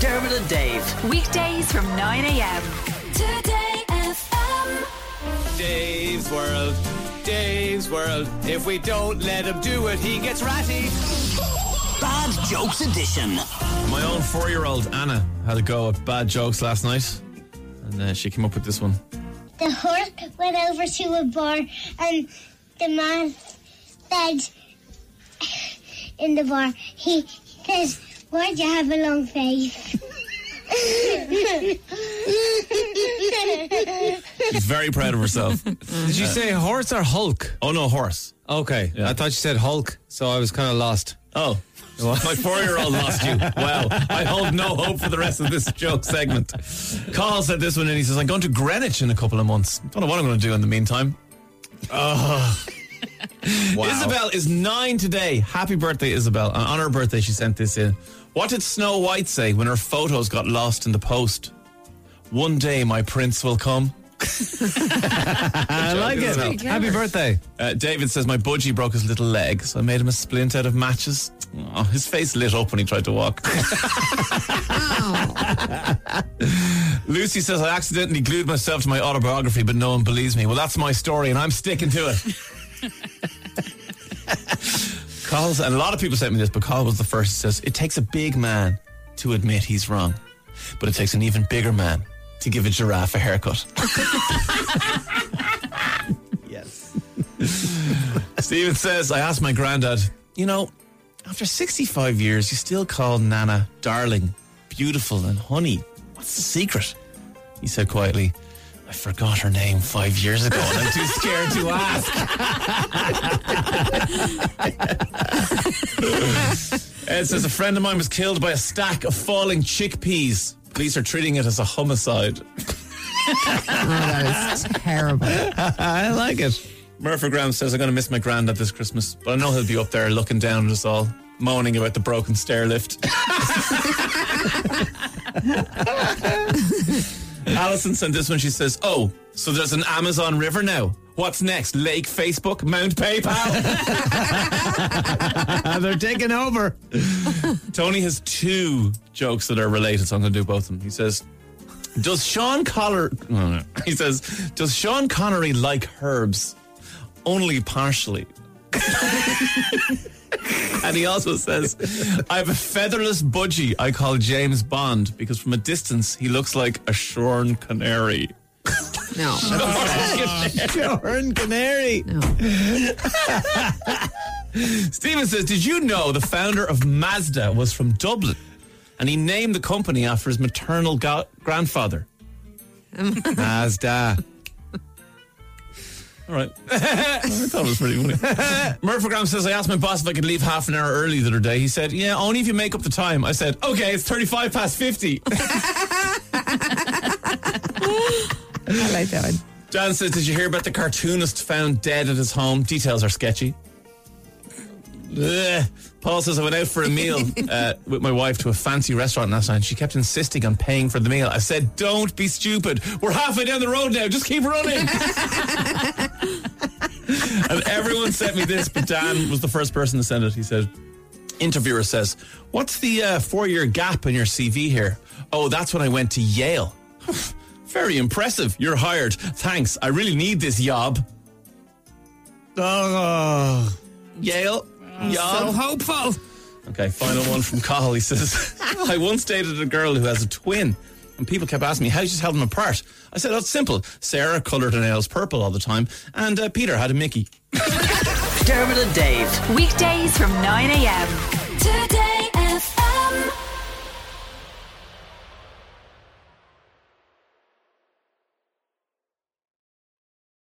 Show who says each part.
Speaker 1: Dermot and Dave.
Speaker 2: Weekdays from 9 a.m.
Speaker 3: Today FM.
Speaker 4: Dave's World, Dave's World. If we don't let him do it, he gets ratty.
Speaker 1: Bad Jokes Edition.
Speaker 5: My own four year old Anna had a go at bad jokes last night, and uh, she came up with this one.
Speaker 6: the horse went over to a bar and the man said in the bar, he says, Why'd you have a long face?
Speaker 5: She's very proud of herself.
Speaker 7: Did you say horse or Hulk?
Speaker 5: oh no, horse.
Speaker 7: Okay,
Speaker 5: Yeah.
Speaker 7: I thought you said Hulk, so I was kind of lost.
Speaker 5: Oh. My four year old lost you. Well, I hold no hope for the rest of this joke segment. Carl said this one and he says, I'm going to Greenwich in a couple of months. Don't know what I'm going to do in the meantime.
Speaker 7: Wow.
Speaker 5: Isabel is nine today. Happy birthday, Isabel. And on her birthday, she sent this in. What did Snow White say when her photos got lost in the post? One day my prince will come.
Speaker 7: I like it.
Speaker 5: Isabel.
Speaker 7: Happy birthday.
Speaker 5: Uh, David says my budgie broke his little leg, so I made him a splint out of matches. Oh, his face lit up when he tried to walk. Lucy says I accidentally glued myself to my autobiography, but no one believes me. Well, that's my story, and I'm sticking to it. Carl, and a lot of people sent me this, but Carl was the first. He says it takes a big man to admit he's wrong, but it takes an even bigger man to give a giraffe a haircut. yes. Stephen says, I asked my granddad, you know, after 65 years, you still call Nana darling, beautiful, and honey. What's the secret? He said quietly, I forgot her name five years ago and I'm too scared to ask. Ed says, a friend of mine was killed by a stack of falling chickpeas. Police are treating it as a homicide.
Speaker 8: Oh, that is terrible.
Speaker 5: I like it. Murphy Graham says, I'm going to miss my granddad this Christmas, but I know he'll be up there looking down at us all, moaning about the broken stair lift. Alison sent this one. She says, Oh, so there's an Amazon River now. What's next? Lake Facebook? Mount PayPal?
Speaker 7: They're taking over.
Speaker 5: Tony has two jokes that are related, so I'm going to do both of them. He says, Does Sean Collar. oh, no. He says, Does Sean Connery like herbs? Only partially. and he also says, I have a featherless budgie I call James Bond because from a distance he looks like a shorn canary.
Speaker 8: No.
Speaker 5: Shorn canary.
Speaker 8: No.
Speaker 5: Steven says, Did you know the founder of Mazda was from Dublin? And he named the company after his maternal ga- grandfather.
Speaker 7: Um, Mazda.
Speaker 5: All right. I thought it was pretty funny. Murphy Graham says, I asked my boss if I could leave half an hour early the other day. He said, Yeah, only if you make up the time. I said, Okay, it's 35 past 50.
Speaker 8: I like that one.
Speaker 5: Jan says, Did you hear about the cartoonist found dead at his home? Details are sketchy. Ugh. Paul says, I went out for a meal uh, with my wife to a fancy restaurant last night. and She kept insisting on paying for the meal. I said, Don't be stupid. We're halfway down the road now. Just keep running. and everyone sent me this, but Dan was the first person to send it. He said, Interviewer says, What's the uh, four year gap in your CV here? Oh, that's when I went to Yale. Very impressive. You're hired. Thanks. I really need this job."
Speaker 7: Oh.
Speaker 5: Yale.
Speaker 8: So hopeful.
Speaker 5: Okay, final one from Carl. He says, I once dated a girl who has a twin. And people kept asking me, how did you tell them apart? I said, oh, simple. Sarah coloured her nails purple all the time, and uh, Peter had a Mickey.
Speaker 1: Dermot and Dave.
Speaker 2: Weekdays from 9 a.m.
Speaker 3: Today